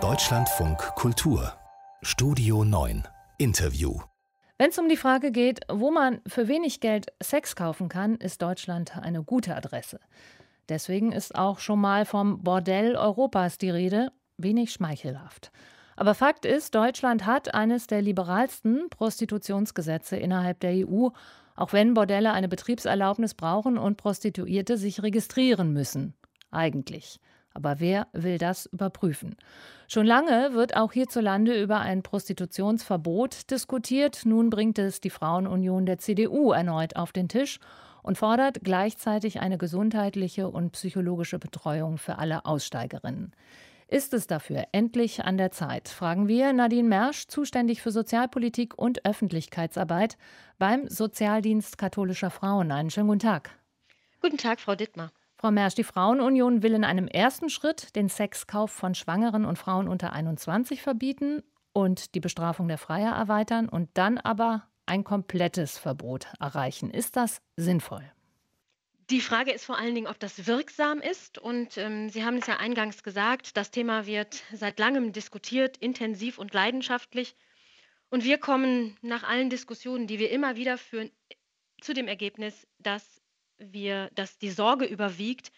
Deutschlandfunk Kultur Studio 9 Interview wenn es um die Frage geht, wo man für wenig Geld Sex kaufen kann, ist Deutschland eine gute Adresse. Deswegen ist auch schon mal vom Bordell Europas die Rede, wenig schmeichelhaft. Aber Fakt ist, Deutschland hat eines der liberalsten Prostitutionsgesetze innerhalb der EU, auch wenn Bordelle eine Betriebserlaubnis brauchen und Prostituierte sich registrieren müssen. Eigentlich. Aber wer will das überprüfen? Schon lange wird auch hierzulande über ein Prostitutionsverbot diskutiert. Nun bringt es die Frauenunion der CDU erneut auf den Tisch und fordert gleichzeitig eine gesundheitliche und psychologische Betreuung für alle Aussteigerinnen. Ist es dafür endlich an der Zeit? Fragen wir Nadine Mersch, zuständig für Sozialpolitik und Öffentlichkeitsarbeit beim Sozialdienst katholischer Frauen. Einen schönen guten Tag. Guten Tag, Frau Dittmar. Frau Mersch, die Frauenunion will in einem ersten Schritt den Sexkauf von Schwangeren und Frauen unter 21 verbieten und die Bestrafung der Freier erweitern und dann aber ein komplettes Verbot erreichen. Ist das sinnvoll? Die Frage ist vor allen Dingen, ob das wirksam ist. Und ähm, Sie haben es ja eingangs gesagt, das Thema wird seit langem diskutiert, intensiv und leidenschaftlich. Und wir kommen nach allen Diskussionen, die wir immer wieder führen, zu dem Ergebnis, dass wir, dass die Sorge überwiegt,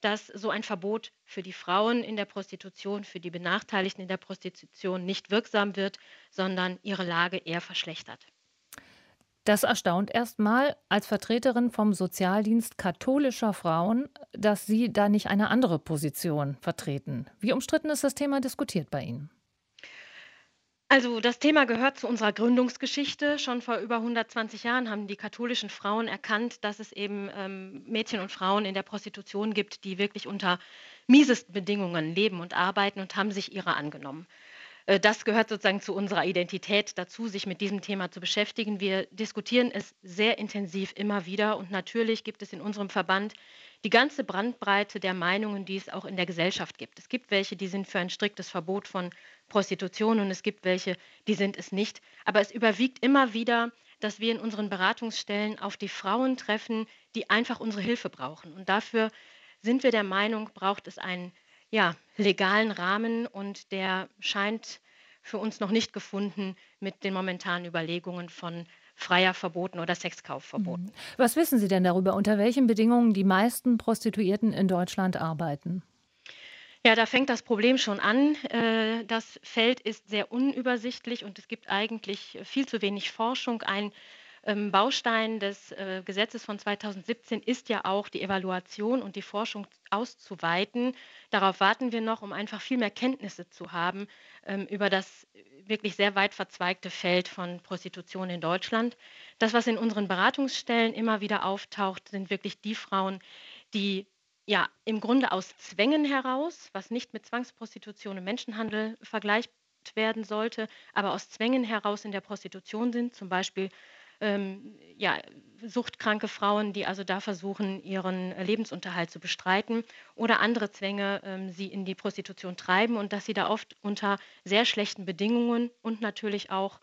dass so ein Verbot für die Frauen in der Prostitution, für die Benachteiligten in der Prostitution nicht wirksam wird, sondern ihre Lage eher verschlechtert. Das erstaunt erstmal als Vertreterin vom Sozialdienst katholischer Frauen, dass Sie da nicht eine andere Position vertreten. Wie umstritten ist das Thema diskutiert bei Ihnen? Also das Thema gehört zu unserer Gründungsgeschichte. Schon vor über 120 Jahren haben die katholischen Frauen erkannt, dass es eben ähm, Mädchen und Frauen in der Prostitution gibt, die wirklich unter miesesten Bedingungen leben und arbeiten und haben sich ihrer angenommen. Äh, das gehört sozusagen zu unserer Identität dazu, sich mit diesem Thema zu beschäftigen. Wir diskutieren es sehr intensiv immer wieder und natürlich gibt es in unserem Verband die ganze Brandbreite der Meinungen, die es auch in der Gesellschaft gibt. Es gibt welche, die sind für ein striktes Verbot von Prostitution und es gibt welche, die sind es nicht. Aber es überwiegt immer wieder, dass wir in unseren Beratungsstellen auf die Frauen treffen, die einfach unsere Hilfe brauchen. Und dafür sind wir der Meinung, braucht es einen ja, legalen Rahmen und der scheint für uns noch nicht gefunden mit den momentanen Überlegungen von Freier verboten oder Sexkauf verboten. Mhm. Was wissen Sie denn darüber, unter welchen Bedingungen die meisten Prostituierten in Deutschland arbeiten? Ja, da fängt das Problem schon an. Äh, das Feld ist sehr unübersichtlich und es gibt eigentlich viel zu wenig Forschung. Ein ähm, Baustein des äh, Gesetzes von 2017 ist ja auch die Evaluation und die Forschung auszuweiten. Darauf warten wir noch, um einfach viel mehr Kenntnisse zu haben ähm, über das wirklich sehr weit verzweigte Feld von Prostitution in Deutschland. Das, was in unseren Beratungsstellen immer wieder auftaucht, sind wirklich die Frauen, die ja im Grunde aus Zwängen heraus, was nicht mit Zwangsprostitution und Menschenhandel vergleicht werden sollte, aber aus Zwängen heraus in der Prostitution sind, zum Beispiel ähm, ja, suchtkranke Frauen, die also da versuchen, ihren Lebensunterhalt zu bestreiten oder andere Zwänge ähm, sie in die Prostitution treiben und dass sie da oft unter sehr schlechten Bedingungen und natürlich auch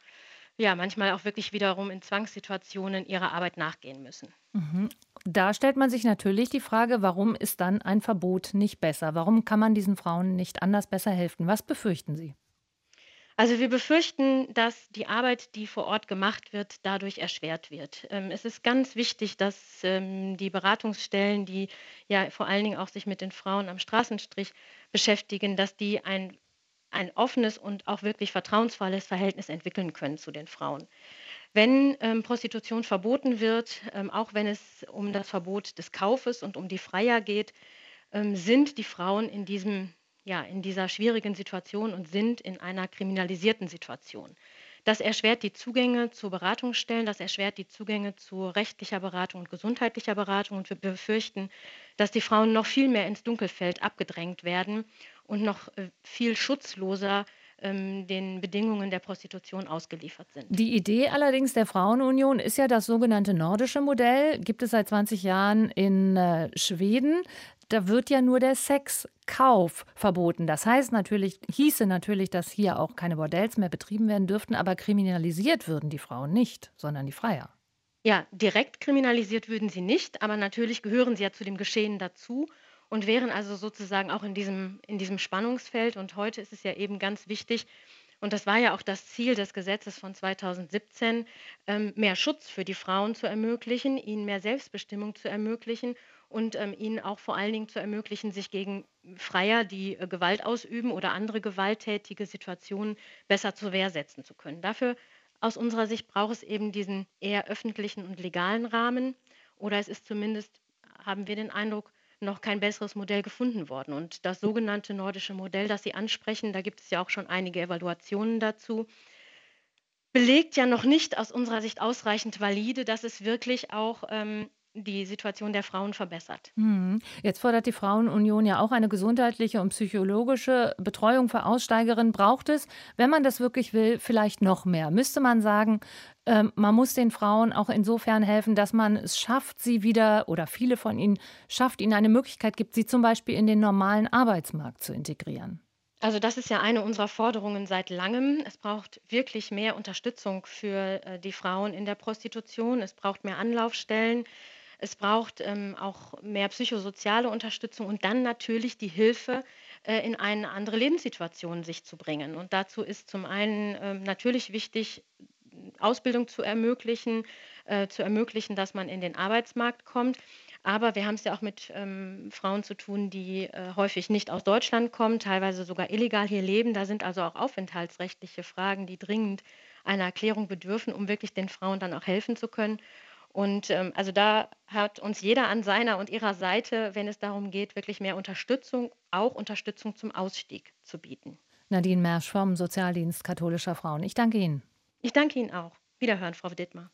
ja, manchmal auch wirklich wiederum in Zwangssituationen ihrer Arbeit nachgehen müssen. Mhm. Da stellt man sich natürlich die Frage, warum ist dann ein Verbot nicht besser? Warum kann man diesen Frauen nicht anders besser helfen? Was befürchten Sie? Also wir befürchten, dass die Arbeit, die vor Ort gemacht wird, dadurch erschwert wird. Ähm, es ist ganz wichtig, dass ähm, die Beratungsstellen, die ja vor allen Dingen auch sich mit den Frauen am Straßenstrich beschäftigen, dass die ein, ein offenes und auch wirklich vertrauensvolles Verhältnis entwickeln können zu den Frauen. Wenn ähm, Prostitution verboten wird, ähm, auch wenn es um das Verbot des Kaufes und um die Freier geht, ähm, sind die Frauen in diesem ja, in dieser schwierigen Situation und sind in einer kriminalisierten Situation. Das erschwert die Zugänge zu Beratungsstellen, das erschwert die Zugänge zu rechtlicher Beratung und gesundheitlicher Beratung. Und wir befürchten, dass die Frauen noch viel mehr ins Dunkelfeld abgedrängt werden und noch äh, viel schutzloser ähm, den Bedingungen der Prostitution ausgeliefert sind. Die Idee allerdings der Frauenunion ist ja das sogenannte nordische Modell. Gibt es seit 20 Jahren in äh, Schweden. Da wird ja nur der Sexkauf verboten. Das heißt natürlich, hieße natürlich, dass hier auch keine Bordells mehr betrieben werden dürften, aber kriminalisiert würden die Frauen nicht, sondern die Freier. Ja, direkt kriminalisiert würden sie nicht, aber natürlich gehören sie ja zu dem Geschehen dazu und wären also sozusagen auch in diesem, in diesem Spannungsfeld. Und heute ist es ja eben ganz wichtig, und das war ja auch das Ziel des Gesetzes von 2017, ähm, mehr Schutz für die Frauen zu ermöglichen, ihnen mehr Selbstbestimmung zu ermöglichen und ähm, ihnen auch vor allen Dingen zu ermöglichen, sich gegen Freier, die äh, Gewalt ausüben oder andere gewalttätige Situationen besser zur Wehr setzen zu können. Dafür aus unserer Sicht braucht es eben diesen eher öffentlichen und legalen Rahmen oder es ist zumindest, haben wir den Eindruck, noch kein besseres Modell gefunden worden. Und das sogenannte nordische Modell, das Sie ansprechen, da gibt es ja auch schon einige Evaluationen dazu, belegt ja noch nicht aus unserer Sicht ausreichend valide, dass es wirklich auch ähm, die Situation der Frauen verbessert. Mhm. Jetzt fordert die Frauenunion ja auch eine gesundheitliche und psychologische Betreuung für Aussteigerinnen. Braucht es, wenn man das wirklich will, vielleicht noch mehr? Müsste man sagen, äh, man muss den Frauen auch insofern helfen, dass man es schafft, sie wieder oder viele von ihnen schafft, ihnen eine Möglichkeit gibt, sie zum Beispiel in den normalen Arbeitsmarkt zu integrieren? Also das ist ja eine unserer Forderungen seit langem. Es braucht wirklich mehr Unterstützung für äh, die Frauen in der Prostitution. Es braucht mehr Anlaufstellen. Es braucht ähm, auch mehr psychosoziale Unterstützung und dann natürlich die Hilfe, äh, in eine andere Lebenssituation sich zu bringen. Und dazu ist zum einen äh, natürlich wichtig, Ausbildung zu ermöglichen, äh, zu ermöglichen, dass man in den Arbeitsmarkt kommt. Aber wir haben es ja auch mit ähm, Frauen zu tun, die äh, häufig nicht aus Deutschland kommen, teilweise sogar illegal hier leben. Da sind also auch aufenthaltsrechtliche Fragen, die dringend einer Erklärung bedürfen, um wirklich den Frauen dann auch helfen zu können. Und ähm, also da hat uns jeder an seiner und ihrer Seite, wenn es darum geht, wirklich mehr Unterstützung, auch Unterstützung zum Ausstieg zu bieten. Nadine Mersch vom Sozialdienst katholischer Frauen. Ich danke Ihnen. Ich danke Ihnen auch. Wiederhören, Frau Dittmar.